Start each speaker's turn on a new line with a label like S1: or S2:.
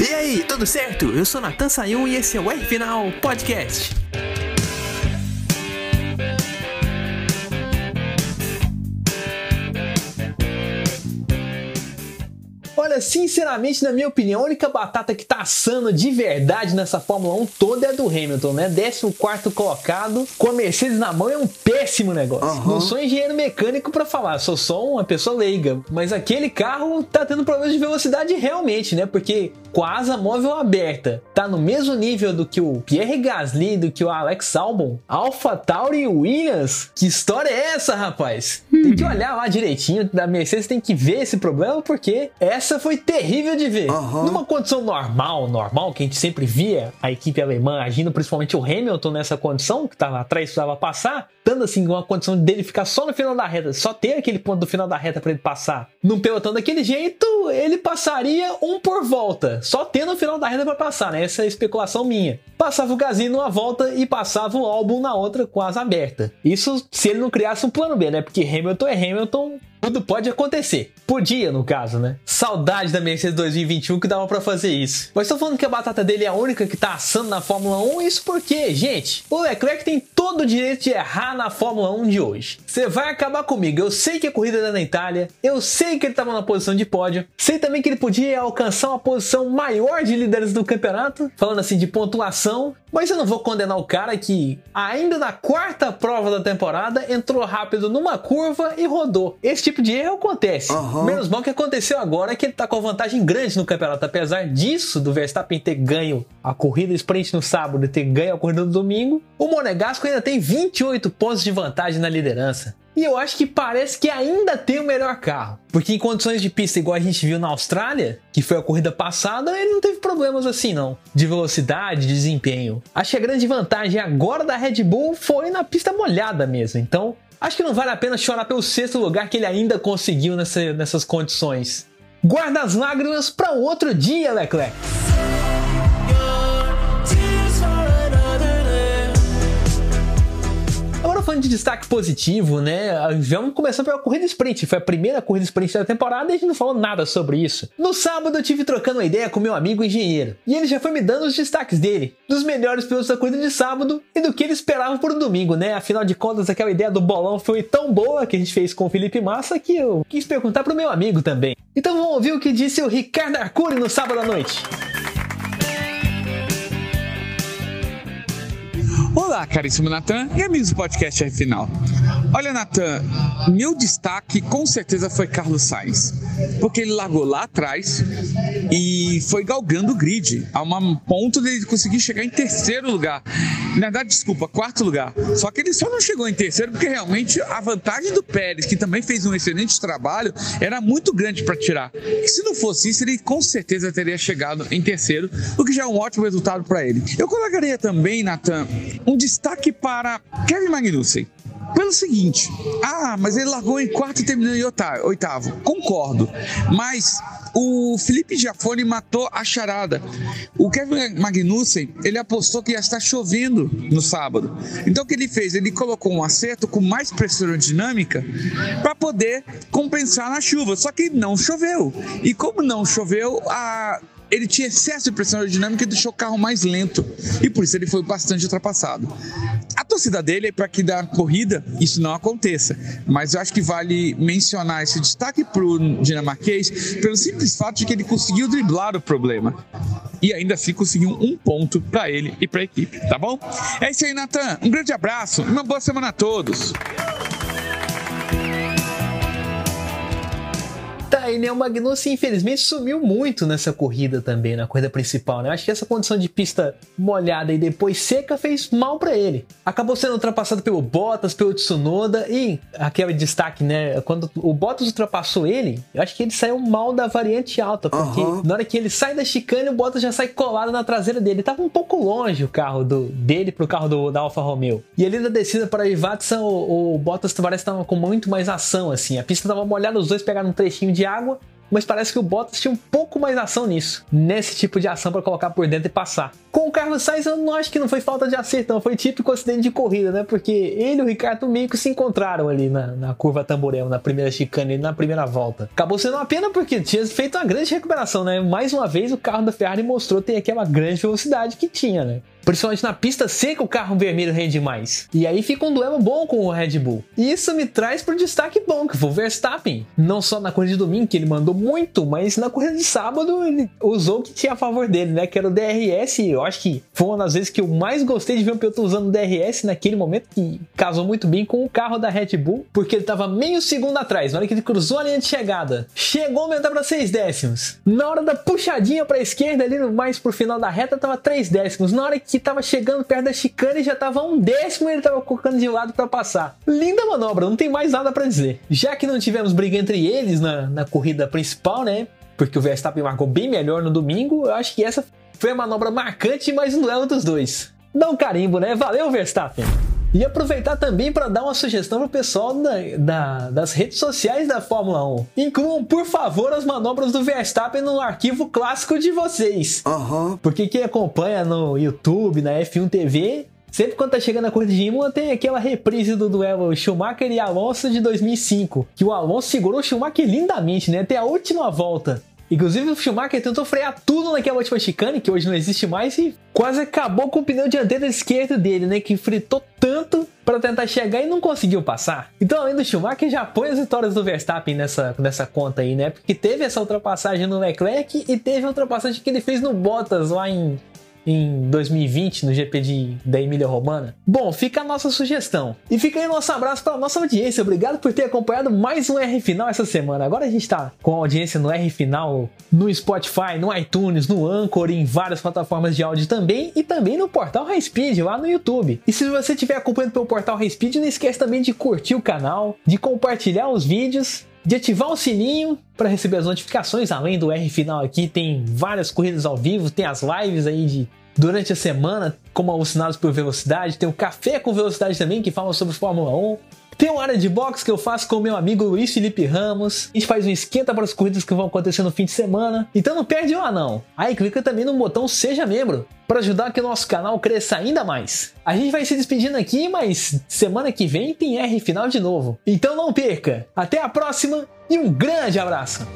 S1: E aí, tudo certo? Eu sou Natan Sayun e esse é o R Final Podcast. Olha, sinceramente, na minha opinião, a única batata que tá assando de verdade nessa Fórmula 1 toda é do Hamilton, né? 14 colocado, com a Mercedes na mão, é um péssimo negócio. Uhum. Não sou engenheiro mecânico para falar, sou só uma pessoa leiga. Mas aquele carro tá tendo problemas de velocidade realmente, né? Porque com a asa móvel aberta, tá no mesmo nível do que o Pierre Gasly, do que o Alex Albon, Alpha Tauri e Williams. Que história é essa, rapaz? Hum. Tem que olhar lá direitinho, da Mercedes tem que ver esse problema, porque essa foi terrível de ver. Uhum. Numa condição normal, normal, que a gente sempre via a equipe alemã agindo, principalmente o Hamilton nessa condição, que tava atrás precisava passar, dando assim uma condição dele ficar só no final da reta, só ter aquele ponto do final da reta para ele passar. Num pelotão daquele jeito, ele passaria um por volta, só tendo o final da reta para passar, né? Essa é a especulação minha. Passava o Gasly numa volta e passava o álbum na outra asa aberta. Isso se ele não criasse um plano B, né? Porque Hamilton é Hamilton, tudo pode acontecer. Podia, no caso, né? Saudade da Mercedes 2021 que dava para fazer isso. Mas tô falando que a batata dele é a única que tá assando na Fórmula 1, isso porque, gente, o Leclerc tem todo o direito de errar na Fórmula 1 de hoje. Você vai acabar comigo. Eu sei que a corrida era na Itália, eu sei que ele tava na posição de pódio, sei também que ele podia alcançar uma posição maior de líderes do campeonato, falando assim de pontuação, mas eu não vou condenar o cara que, ainda na quarta prova da temporada, entrou rápido numa curva e rodou. Esse tipo de erro acontece. Uhum. Menos mal que aconteceu agora que ele tá com vantagem grande no campeonato. Apesar disso, do Verstappen ter ganho a corrida sprint no sábado e ter ganho a corrida no domingo, o Monegasco ainda tem 28 pontos de vantagem na liderança. E eu acho que parece que ainda tem o melhor carro. Porque em condições de pista igual a gente viu na Austrália, que foi a corrida passada, ele não teve problemas assim não, de velocidade, de desempenho. Acho que a grande vantagem agora da Red Bull foi na pista molhada mesmo. Então, acho que não vale a pena chorar pelo sexto lugar que ele ainda conseguiu nessa, nessas condições. Guarda as lágrimas para outro dia, Leclerc. Falando de destaque positivo, né? Vamos começar pela corrida sprint. Foi a primeira corrida sprint da temporada e a gente não falou nada sobre isso. No sábado eu tive trocando uma ideia com meu amigo engenheiro. E ele já foi me dando os destaques dele, dos melhores pilotos da corrida de sábado e do que ele esperava para o domingo, né? Afinal de contas, aquela ideia do bolão foi tão boa que a gente fez com o Felipe Massa que eu quis perguntar pro meu amigo também. Então vamos ouvir o que disse o Ricardo Arcuri no sábado à noite.
S2: Caríssimo Natan e amigos do podcast R Final. Olha, Natan, meu destaque com certeza foi Carlos Sainz, porque ele largou lá atrás e foi galgando o grid a um ponto de ele conseguir chegar em terceiro lugar. Na verdade, desculpa, quarto lugar. Só que ele só não chegou em terceiro porque realmente a vantagem do Pérez, que também fez um excelente trabalho, era muito grande para tirar. E se não fosse isso, ele com certeza teria chegado em terceiro, o que já é um ótimo resultado para ele. Eu colocaria também, Natan, um destaque para Kevin Magnussen. Pelo seguinte, ah, mas ele largou em quarto e terminou em oitavo. Concordo, mas o Felipe Giafone matou a charada. O Kevin Magnussen, ele apostou que ia estar chovendo no sábado. Então o que ele fez? Ele colocou um acerto com mais pressão aerodinâmica para poder compensar na chuva. Só que não choveu. E como não choveu, a ele tinha excesso de pressão aerodinâmica e deixou o carro mais lento. E por isso ele foi bastante ultrapassado. A torcida dele é para que da corrida isso não aconteça. Mas eu acho que vale mencionar esse destaque para o dinamarquês pelo simples fato de que ele conseguiu driblar o problema. E ainda assim conseguiu um ponto para ele e para a equipe, tá bom? É isso aí, Natan. Um grande abraço e uma boa semana a todos.
S1: E né, o Magnussen infelizmente sumiu muito nessa corrida também, na corrida principal, né? Acho que essa condição de pista molhada e depois seca fez mal para ele. Acabou sendo ultrapassado pelo Bottas, pelo Tsunoda e aquele destaque, né? Quando o Bottas ultrapassou ele, eu acho que ele saiu mal da variante alta, porque uhum. na hora que ele sai da chicane, o Bottas já sai colado na traseira dele. Ele tava um pouco longe o carro do, dele pro carro do, da Alfa Romeo. E ali na descida para Ivatsa, o, o Bottas parece que tava com muito mais ação, assim. A pista tava molhada, os dois pegaram um trechinho de água água mas parece que o Bottas tinha um pouco mais ação nisso, nesse tipo de ação para colocar por dentro e passar. Com o Carlos Sainz, eu não acho que não foi falta de acerto, não. Foi típico acidente de corrida, né? Porque ele e o Ricardo meio que se encontraram ali na, na curva Tamborel, na primeira chicane, na primeira volta. Acabou sendo uma pena porque tinha feito uma grande recuperação, né? Mais uma vez, o carro da Ferrari mostrou ter aquela grande velocidade que tinha, né? Principalmente na pista seca, o carro vermelho rende mais. E aí fica um duelo bom com o Red Bull. E isso me traz para destaque bom, que foi o Verstappen. Não só na corrida de domingo, que ele mandou muito, mas na corrida de sábado ele usou o que tinha a favor dele, né? Que era o DRS. Eu acho que foi uma das vezes que eu mais gostei de ver um piloto usando o DRS naquele momento, que casou muito bem com o carro da Red Bull, porque ele estava meio segundo atrás. Na hora que ele cruzou a linha de chegada, chegou a aumentar para 6 décimos. Na hora da puxadinha para a esquerda, ali mais pro final da reta, tava 3 décimos. Na hora que tava chegando perto da chicane já tava um décimo e ele tava colocando de lado para passar. Linda manobra, não tem mais nada para dizer. Já que não tivemos briga entre eles na, na corrida principal, né? Porque o Verstappen marcou bem melhor no domingo, eu acho que essa foi a manobra marcante, não é dos dois. Dá um carimbo, né? Valeu, Verstappen! E aproveitar também para dar uma sugestão pro pessoal da, da, das redes sociais da Fórmula 1. Incluam, por favor, as manobras do Verstappen no arquivo clássico de vocês.
S3: Aham.
S1: Porque quem acompanha no YouTube, na F1 TV, Sempre quando tá chegando a corrida de Imola, tem aquela reprise do duelo Schumacher e Alonso de 2005, que o Alonso segurou o Schumacher lindamente, né, até a última volta. Inclusive o Schumacher tentou frear tudo naquela última chicane, que hoje não existe mais, e quase acabou com o pneu dianteiro esquerdo dele, né? Que fritou tanto para tentar chegar e não conseguiu passar. Então, além do Schumacher, já põe as vitórias do Verstappen nessa, nessa conta aí, né? Porque teve essa ultrapassagem no Leclerc e teve a ultrapassagem que ele fez no Bottas lá em em 2020 no GP de, da Emília Romana? Bom, fica a nossa sugestão. E fica aí nosso abraço para nossa audiência. Obrigado por ter acompanhado mais um R Final essa semana. Agora a gente está com a audiência no R Final no Spotify, no iTunes, no Anchor, em várias plataformas de áudio também e também no portal High Speed lá no YouTube. E se você estiver acompanhando pelo portal High Speed, não esquece também de curtir o canal, de compartilhar os vídeos de ativar o sininho para receber as notificações. Além do R final aqui, tem várias corridas ao vivo, tem as lives aí de durante a semana, como alucinados por velocidade, tem o Café com Velocidade também, que fala sobre Fórmula 1. Tem uma área de box que eu faço com o meu amigo Luiz Felipe Ramos. A gente faz um esquenta para as corridas que vão acontecer no fim de semana. Então não perde lá não. Aí clica também no botão Seja Membro para ajudar que o nosso canal cresça ainda mais. A gente vai se despedindo aqui, mas semana que vem tem R final de novo. Então não perca. Até a próxima e um grande abraço.